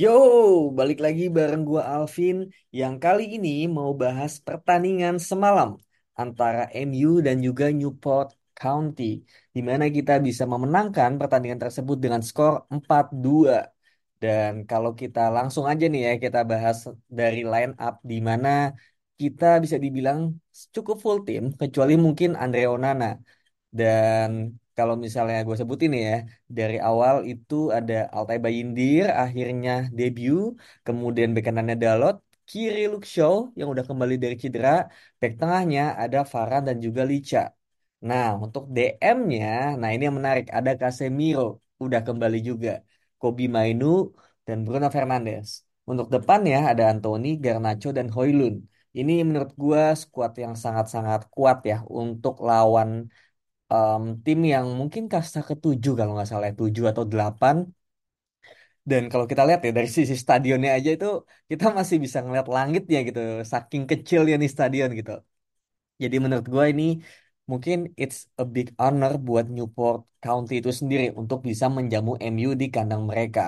Yo, balik lagi bareng gua Alvin yang kali ini mau bahas pertandingan semalam antara MU dan juga Newport County di mana kita bisa memenangkan pertandingan tersebut dengan skor 4-2. Dan kalau kita langsung aja nih ya kita bahas dari line up di mana kita bisa dibilang cukup full team kecuali mungkin Andre Onana. Dan kalau misalnya gue sebutin nih ya, dari awal itu ada Altay Bayindir akhirnya debut, kemudian bek kanannya Dalot, kiri Luke Shaw yang udah kembali dari cedera, bek tengahnya ada Farhan dan juga Licha. Nah, untuk DM-nya, nah ini yang menarik, ada Casemiro udah kembali juga, Kobi Mainu dan Bruno Fernandes. Untuk depannya ada Anthony, Garnacho dan Hoylund. Ini menurut gua skuad yang sangat-sangat kuat ya untuk lawan em, tim yang mungkin kasta ketujuh kalau nggak salah ya, tujuh atau delapan. Dan kalau kita lihat ya dari sisi stadionnya aja itu kita masih bisa ngeliat langitnya gitu, saking kecilnya nih stadion gitu. Jadi menurut gue ini mungkin it's a big honor buat Newport County itu sendiri untuk bisa menjamu MU di kandang mereka.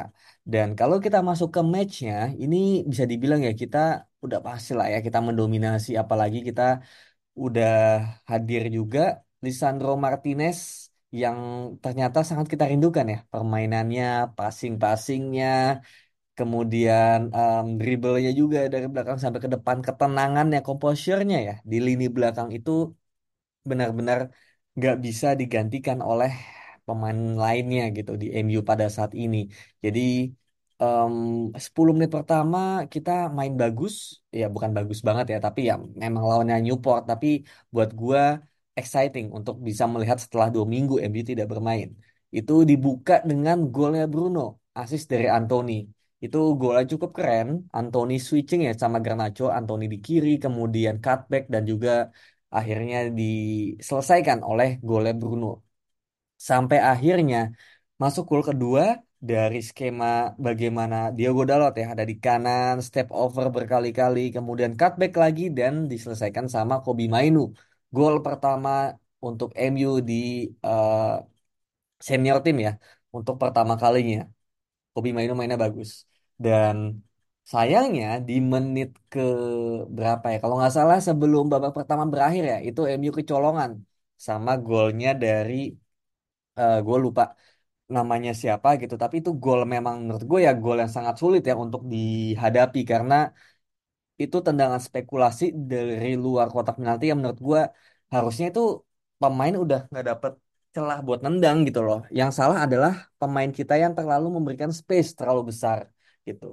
Dan kalau kita masuk ke matchnya, ini bisa dibilang ya kita udah pasti lah ya kita mendominasi, apalagi kita udah hadir juga Lisandro Martinez yang ternyata sangat kita rindukan ya permainannya, passing-passingnya, kemudian em, dribblenya juga dari belakang sampai ke depan, ketenangannya, composure-nya ya di lini belakang itu benar-benar nggak bisa digantikan oleh pemain lainnya gitu di MU pada saat ini. Jadi em, 10 menit pertama kita main bagus, ya bukan bagus banget ya, tapi ya memang lawannya Newport. Tapi buat gua exciting untuk bisa melihat setelah dua minggu MU tidak bermain. Itu dibuka dengan golnya Bruno, assist dari Anthony. Itu golnya cukup keren. Anthony switching ya sama Garnacho, Anthony di kiri, kemudian cutback dan juga akhirnya diselesaikan oleh golnya Bruno. Sampai akhirnya masuk gol kedua dari skema bagaimana Diogo Dalot ya ada di kanan, step over berkali-kali, kemudian cutback lagi dan diselesaikan sama Kobi Mainu. Gol pertama untuk MU di eh, senior tim ya untuk pertama kalinya. Kobi Mainu mainnya bagus. Dan sayangnya di menit ke berapa ya? Kalau nggak salah sebelum babak pertama berakhir ya, itu MU kecolongan sama golnya dari eh gue lupa namanya siapa gitu. Tapi itu gol memang menurut gue ya gol yang sangat sulit ya untuk dihadapi karena itu tendangan spekulasi dari luar kotak penalti yang menurut gue harusnya itu pemain udah nggak dapet celah buat nendang gitu loh. Yang salah adalah pemain kita yang terlalu memberikan space terlalu besar gitu.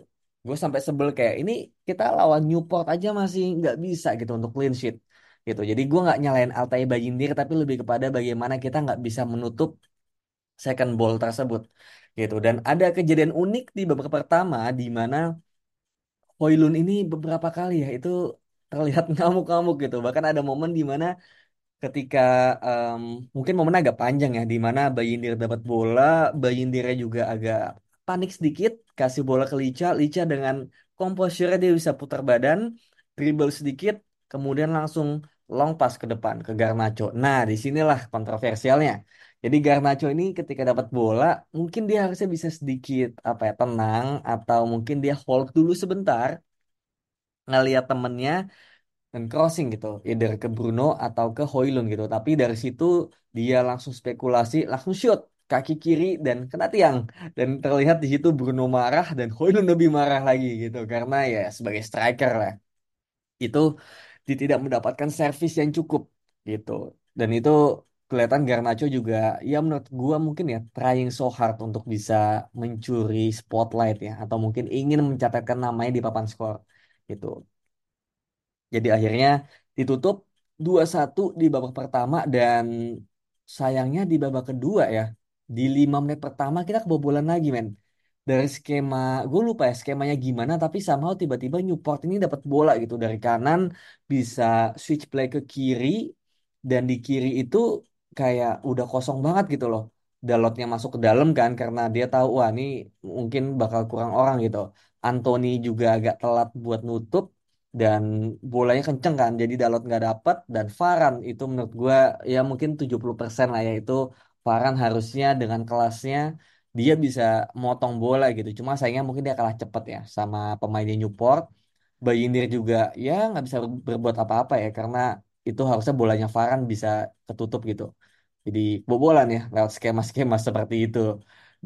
Gue sampai sebel kayak ini kita lawan Newport aja masih nggak bisa gitu untuk clean sheet gitu. Jadi gue nggak nyalain Altay Bayindir tapi lebih kepada bagaimana kita nggak bisa menutup second ball tersebut gitu. Dan ada kejadian unik di babak pertama di mana Hoylund ini beberapa kali ya itu terlihat ngamuk-ngamuk gitu. Bahkan ada momen di mana ketika em, mungkin momen agak panjang ya di mana Bayindir dapat bola, Bayindirnya juga agak panik sedikit, kasih bola ke Lica, Lica dengan komposisinya dia bisa putar badan, dribble sedikit, kemudian langsung long pass ke depan ke Garnacho. Nah, di sinilah kontroversialnya. Jadi Garnacho ini ketika dapat bola, mungkin dia harusnya bisa sedikit apa ya tenang atau mungkin dia hold dulu sebentar ngelihat temennya dan crossing gitu, either ke Bruno atau ke Hoylund gitu. Tapi dari situ dia langsung spekulasi, langsung shoot kaki kiri dan kena tiang. Dan terlihat di situ Bruno marah dan Hoylund lebih marah lagi gitu karena ya sebagai striker lah itu dia tidak mendapatkan servis yang cukup gitu. Dan itu kelihatan Garnacho juga ya menurut gua mungkin ya trying so hard untuk bisa mencuri spotlight ya atau mungkin ingin mencatatkan namanya di papan skor gitu. Jadi akhirnya ditutup dua satu di babak pertama dan sayangnya di babak kedua ya di lima menit pertama kita kebobolan lagi men. Dari skema gue lupa ya skemanya gimana tapi somehow tiba-tiba Newport ini dapat bola gitu dari kanan bisa switch play ke kiri dan di kiri itu kayak udah kosong banget gitu loh. Dalotnya masuk ke dalam kan karena dia tahu wah ini mungkin bakal kurang orang gitu. Anthony juga agak telat buat nutup dan bolanya kenceng kan jadi Dalot nggak dapet dan Varan itu menurut gue ya mungkin 70% lah ya itu Varan harusnya dengan kelasnya dia bisa motong bola gitu cuma sayangnya mungkin dia kalah cepet ya sama pemainnya Newport Bayindir juga ya nggak bisa ber- berbuat apa-apa ya karena itu harusnya bolanya Varan bisa ketutup gitu. Jadi kebobolan ya lewat skema-skema seperti itu.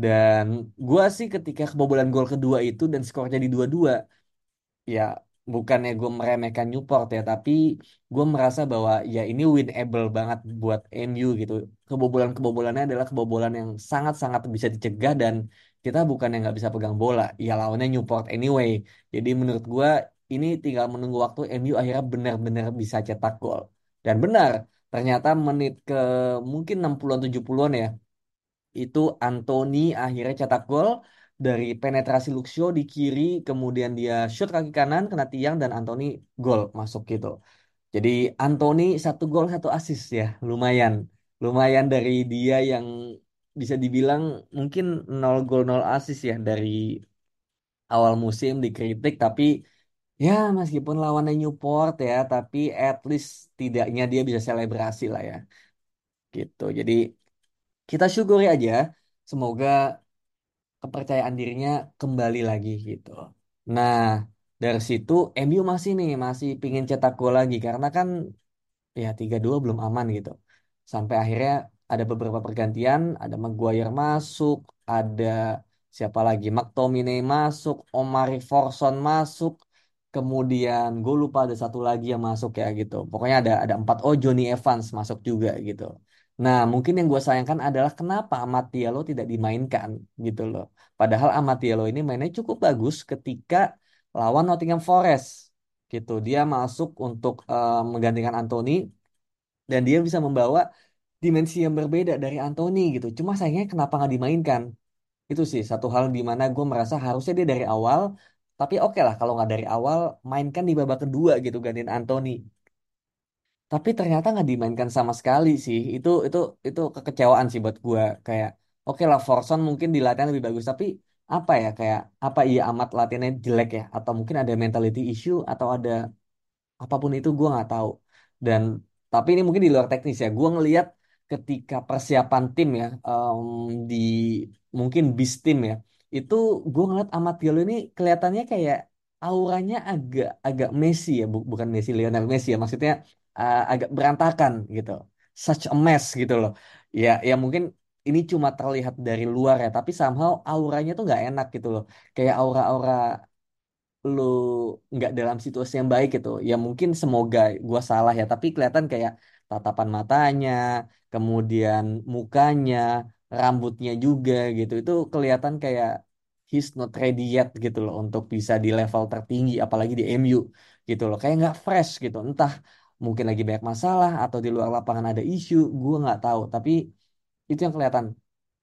Dan gua sih ketika kebobolan gol kedua itu dan skor jadi dua-dua ya bukannya gue meremehkan Newport ya tapi gue merasa bahwa ya ini winnable banget buat MU gitu. Kebobolan-kebobolannya adalah kebobolan yang sangat-sangat bisa dicegah dan kita bukan yang nggak bisa pegang bola. Ya lawannya Newport anyway. Jadi menurut gue ini tinggal menunggu waktu MU akhirnya benar-benar bisa cetak gol dan benar ternyata menit ke mungkin 60-an 70-an ya itu Anthony akhirnya cetak gol dari penetrasi Luxio di kiri, kemudian dia shoot kaki kanan kena tiang dan Anthony gol masuk gitu. Jadi Anthony satu gol satu assist ya, lumayan. Lumayan dari dia yang bisa dibilang mungkin nol gol nol assist ya dari awal musim dikritik tapi ya meskipun lawannya Newport ya tapi at least tidaknya dia bisa selebrasi lah ya gitu. Jadi kita syukuri aja semoga kepercayaan dirinya kembali lagi gitu. Nah, dari situ MU masih nih masih pingin cetak gol lagi karena kan ya tiga dua belum aman gitu. Sampai akhirnya ada beberapa pergantian, ada Maguire masuk, ada siapa lagi? McTominay masuk, Omari Forson masuk, kemudian gue lupa ada satu lagi yang masuk ya gitu. Pokoknya ada ada empat. Oh Johnny Evans masuk juga gitu. Nah mungkin yang gue sayangkan adalah kenapa Amat tidak dimainkan gitu loh. Padahal Amat ini mainnya cukup bagus ketika lawan Nottingham Forest gitu. Dia masuk untuk eh, menggantikan Anthony dan dia bisa membawa dimensi yang berbeda dari Anthony gitu. Cuma sayangnya kenapa nggak dimainkan? Itu sih satu hal di mana gue merasa harusnya dia dari awal. Tapi oke lah kalau nggak dari awal mainkan di babak kedua gitu gantiin Anthony. Tapi ternyata nggak dimainkan sama sekali sih. Itu itu itu kekecewaan sih buat gue. Kayak oke lah Forson mungkin di latihan lebih bagus tapi apa ya kayak apa iya amat latihannya jelek ya atau mungkin ada mentality issue atau ada apa pun itu gue nggak tahu dan tapi ini mungkin di luar teknis ya gue ngelihat ketika persiapan tim ya em, di mungkin bis tim ya itu gue ngeliat Amat Diallo ini kelihatannya kayak auranya agak agak Messi ya bu- bukan Messi Lionel Messi ya. Maksudnya uh, agak berantakan gitu. Such a mess gitu loh. Ya ya mungkin ini cuma terlihat dari luar ya tapi somehow auranya tuh nggak enak gitu loh. Kayak aura-aura lu nggak dalam situasi yang baik gitu. Ya mungkin semoga gua salah ya tapi kelihatan kayak tatapan matanya kemudian mukanya rambutnya juga gitu. Itu kelihatan kayak he's not ready yet gitu loh untuk bisa di level tertinggi apalagi di MU gitu loh. Kayak nggak fresh gitu. Entah mungkin lagi banyak masalah atau di luar lapangan ada isu gua nggak tahu. Tapi itu yang kelihatan.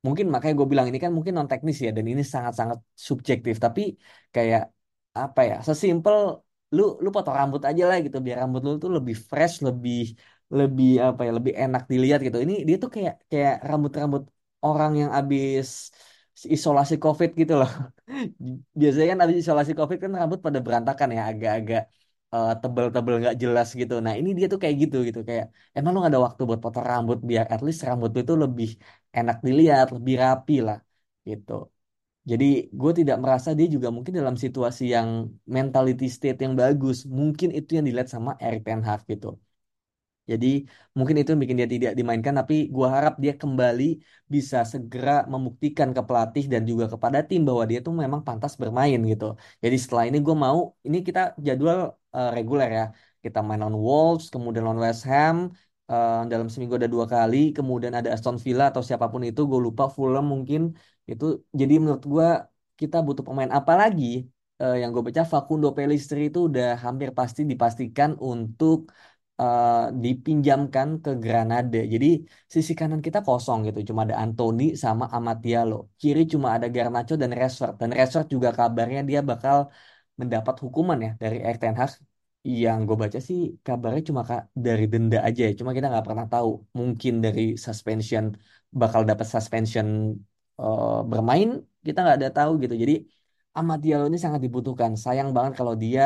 Mungkin makanya gue bilang ini kan mungkin non teknis ya dan ini sangat-sangat subjektif. Tapi kayak apa ya sesimpel lu lu potong rambut aja lah gitu biar rambut lu tuh lebih fresh lebih lebih apa ya lebih enak dilihat gitu. Ini dia tuh kayak kayak rambut-rambut orang yang habis isolasi COVID gitu loh. Biasanya kan habis isolasi COVID kan rambut pada berantakan ya agak-agak eh, tebel-tebel nggak jelas gitu. Nah ini dia tuh kayak gitu gitu. Kayak emang lu gak ada waktu buat potong rambut biar at least rambut lu itu lebih enak dilihat lebih rapi lah gitu. Jadi gue tidak merasa dia juga mungkin dalam situasi yang mentality state yang bagus. Mungkin itu yang dilihat sama Erik Ten Hag gitu jadi mungkin itu yang bikin dia tidak dimainkan, tapi gua harap dia kembali bisa segera membuktikan ke pelatih dan juga kepada tim bahwa dia tuh memang pantas bermain gitu. Jadi setelah ini gue mau, ini kita jadwal eh, reguler ya. Kita main lawan Wolves, kemudian lawan West Ham, eh, dalam seminggu ada dua kali, kemudian ada Aston Villa atau siapa pun itu, gue lupa Fulham mungkin itu. Jadi menurut gua kita butuh pemain apa lagi? Eh, yang gue baca Facundo Pellistri itu udah hampir pasti dipastikan untuk eh, dipinjamkan ke Granada. Jadi sisi kanan kita kosong gitu, cuma ada Anthony sama Amad Diallo. Kiri cuma ada Garnacho dan Rashford. Dan Rashford juga kabarnya dia bakal mendapat hukuman ya dari Erik ten Hag. Yang gue baca sih kabarnya cuma dari denda aja ya. Cuma kita nggak pernah tahu. Mungkin dari suspension bakal dapat suspension eh, bermain kita nggak ada tahu gitu. Jadi Amad Diallo ini sangat dibutuhkan. Sayang banget kalau dia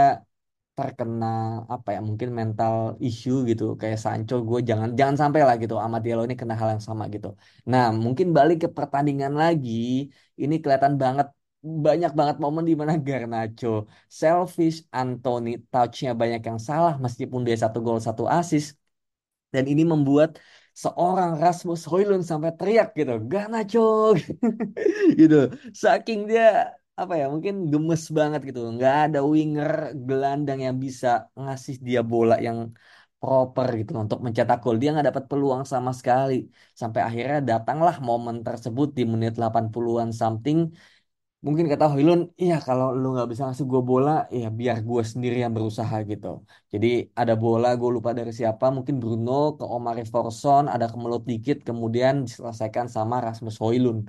terkena apa ya mungkin mental issue gitu. Kayak Sancho gue jangan jangan sampai lah gitu. Amad Diallo ini kena hal yang sama gitu. Nah mungkin balik ke pertandingan lagi ini kelihatan banget banyak banget momen di mana Garnacho selfish Anthony touchnya banyak yang salah meskipun dia satu gol satu assist. Dan ini membuat seorang Rasmus Højlund sampai teriak gitu Garnacho! Gitu. Saking dia apa ya mungkin gemes banget gitu. Nggak ada winger gelandang yang bisa ngasih dia bola yang proper gitu untuk mencetak gol. Dia nggak dapat peluang sama sekali. Sampai akhirnya datanglah momen tersebut di menit 80-an something. Mungkin kata Hoylun iya kalau lu nggak bisa ngasih gue bola ya biar gue sendiri yang berusaha gitu. Jadi ada bola gue lupa dari siapa. Mungkin Bruno ke Omar Forson ada kemelut dikit kemudian diselesaikan sama Rasmus Højlund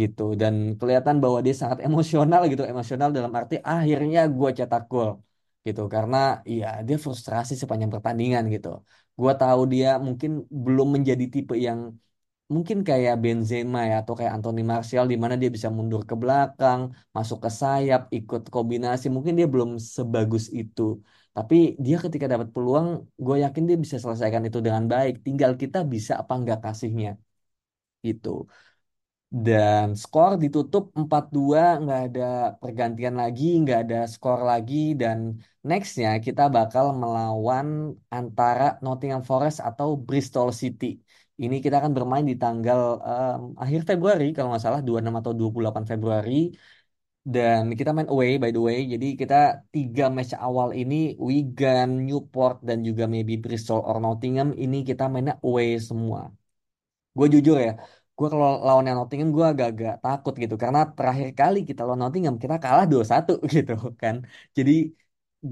gitu. Dan kelihatan bahwa dia sangat emosional gitu. Emosional dalam arti akhirnya gue cetak gol gitu. Karena iya dia frustrasi sepanjang pertandingan gitu. Gue tahu dia mungkin belum menjadi tipe yang mungkin kayak Benzema ya atau kayak Anthony Martial di mana dia bisa mundur ke belakang masuk ke sayap ikut kombinasi. Mungkin dia belum sebagus itu. Tapi dia ketika dapat peluang gue yakin dia bisa selesaikan itu dengan baik. Tinggal kita bisa apa enggak kasihnya gitu dan skor ditutup 4-2, nggak ada pergantian lagi, nggak ada skor lagi. Dan nextnya kita bakal melawan antara Nottingham Forest atau Bristol City. Ini kita akan bermain di tanggal em, akhir Februari, kalau nggak salah 26 atau 28 Februari. Dan kita main away, by the way. Jadi kita tiga match awal ini, Wigan, Newport, dan juga maybe Bristol or Nottingham, ini kita mainnya away semua gue jujur ya gue kalau lawan yang Nottingham gue agak-agak takut gitu. Karena terakhir kali kita lawan Nottingham kita kalah 2-1 gitu kan. Jadi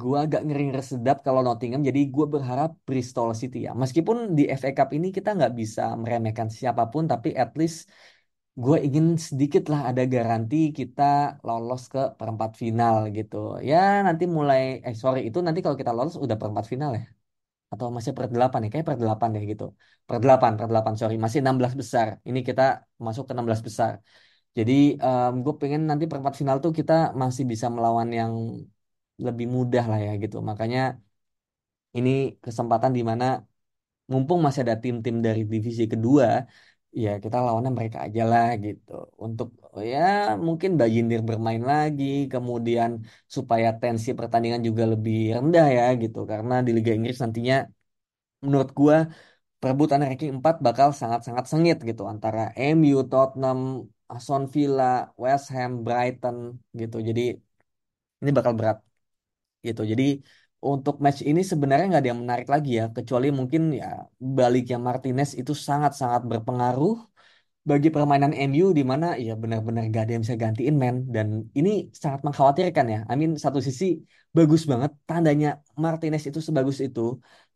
gue agak ngeri-ngeri sedap kalau Nottingham. Jadi gue berharap Bristol City ya. Meskipun di FA Cup ini kita nggak bisa meremehkan siapa pun tapi at least gue ingin sedikit lah ada garansi kita lolos ke perempat final gitu. Ya nanti mulai eh sorry itu nanti kalau kita lolos udah perempat final ya atau masih per 8 ya kayak per 8 deh gitu. Per 8 per 8 sorry. Masih 16 besar. Ini kita masuk ke 16 besar. Jadi gue pengen nanti perempat final tuh kita masih bisa melawan yang lebih mudah lah ya gitu. Makanya ini kesempatan di mana mumpung masih ada tim-tim dari divisi kedua ya kita lawannya mereka aja lah gitu untuk ya mungkin Bajindir bermain lagi kemudian supaya tensi pertandingan juga lebih rendah ya gitu karena di Liga Inggris nantinya menurut gua perebutan ranking 4 bakal sangat-sangat sengit gitu antara MU, Tottenham, Aston Villa, West Ham, Brighton gitu. Jadi ini bakal berat gitu. Jadi untuk match ini sebenarnya nggak ada yang menarik lagi ya, kecuali mungkin ya baliknya Martinez itu sangat-sangat berpengaruh bagi permainan MU di mana ya benar-benar gak ada yang bisa gantiin men dan ini sangat mengkhawatirkan ya. I mean satu sisi bagus banget tandanya Martinez itu sebagus itu,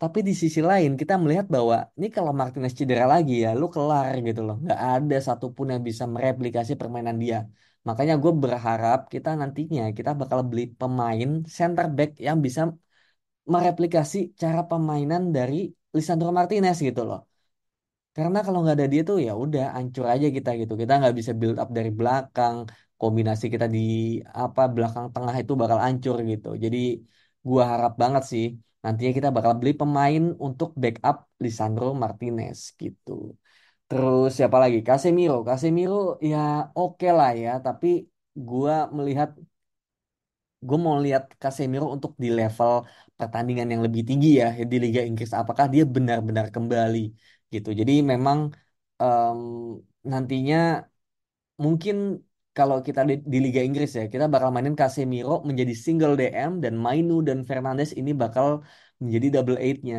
tapi di sisi lain kita melihat bahwa ini kalau Martinez cedera lagi ya lu kelar gitu loh. Nggak ada satupun yang bisa mereplikasi permainan dia. Makanya gue berharap kita nantinya kita bakal beli pemain center back yang bisa mereplikasi cara permainan dari Lisandro Martinez gitu loh. Karena kalau nggak ada dia tuh ya udah hancur aja kita gitu. Kita nggak bisa build up dari belakang. Kombinasi kita di apa belakang tengah itu bakal hancur gitu. Jadi gua harap banget sih nantinya kita bakal beli pemain untuk backup Lisandro Martinez gitu. Terus siapa lagi? Casemiro. Casemiro ya oke lah ya, tapi gua melihat gue mau lihat Casemiro untuk di level pertandingan yang lebih tinggi ya di Liga Inggris. Apakah dia benar-benar kembali gitu. Jadi memang em, nantinya mungkin kalau kita di, di Liga Inggris ya, kita bakal mainin Casemiro menjadi single DM dan Mainu dan Fernandes ini bakal menjadi double eight-nya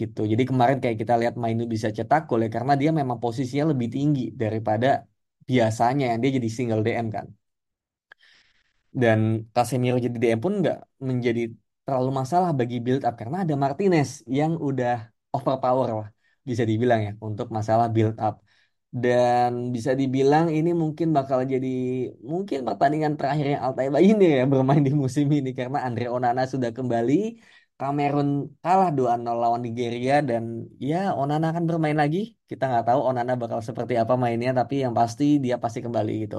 gitu. Jadi kemarin kayak kita lihat Mainu bisa cetak gol ya karena dia memang posisinya lebih tinggi daripada biasanya yang dia jadi single DM kan. Dan Casemiro jadi DM pun nggak menjadi terlalu masalah bagi build up karena ada Martinez yang udah overpower lah bisa dibilang ya untuk masalah build up. Dan bisa dibilang ini mungkin bakal jadi mungkin pertandingan terakhirnya Altay Bayindih ya bermain di musim ini karena Andre Onana sudah kembali. Kamerun kalah 2-0 lawan Nigeria dan ya Onana akan bermain lagi. Kita nggak tahu Onana bakal seperti apa mainnya tapi yang pasti dia pasti kembali gitu.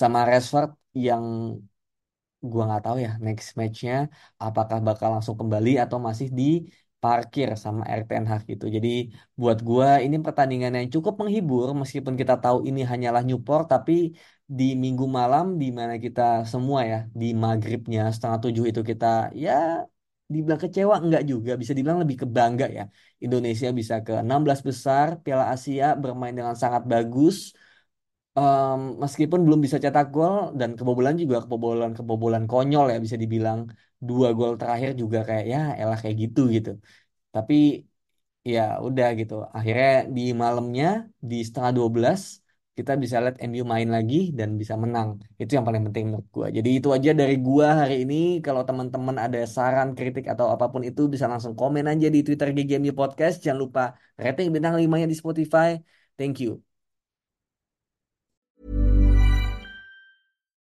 Sama Rashford yang gua nggak tahu ya next matchnya apakah bakal langsung kembali atau masih diparkir sama Erik ten Hag gitu. Jadi buat gua ini pertandingan yang cukup menghibur meskipun kita tahu ini hanyalah Newport tapi di minggu malam di mana kita semua ya di maghribnya setengah tujuh itu kita ya dibilang kecewa enggak juga. Bisa dibilang lebih ke bangga ya. Indonesia bisa ke 16 besar Piala Asia bermain dengan sangat bagus Em, meskipun belum bisa cetak gol dan kebobolan juga kebobolan kebobolan konyol ya bisa dibilang. Dua gol terakhir juga kayak ya elah kayak gitu gitu. Tapi ya udah gitu. Akhirnya di malamnya di setengah 12 kita bisa lihat MU main lagi dan bisa menang. Itu yang paling penting menurut gua. Jadi itu aja dari gua hari ini. Kalau teman-teman ada saran kritik atau apa pun itu bisa langsung komen aja di Twitter GGMU Podcast. Jangan lupa rating bintang 5 nya di Spotify. Thank you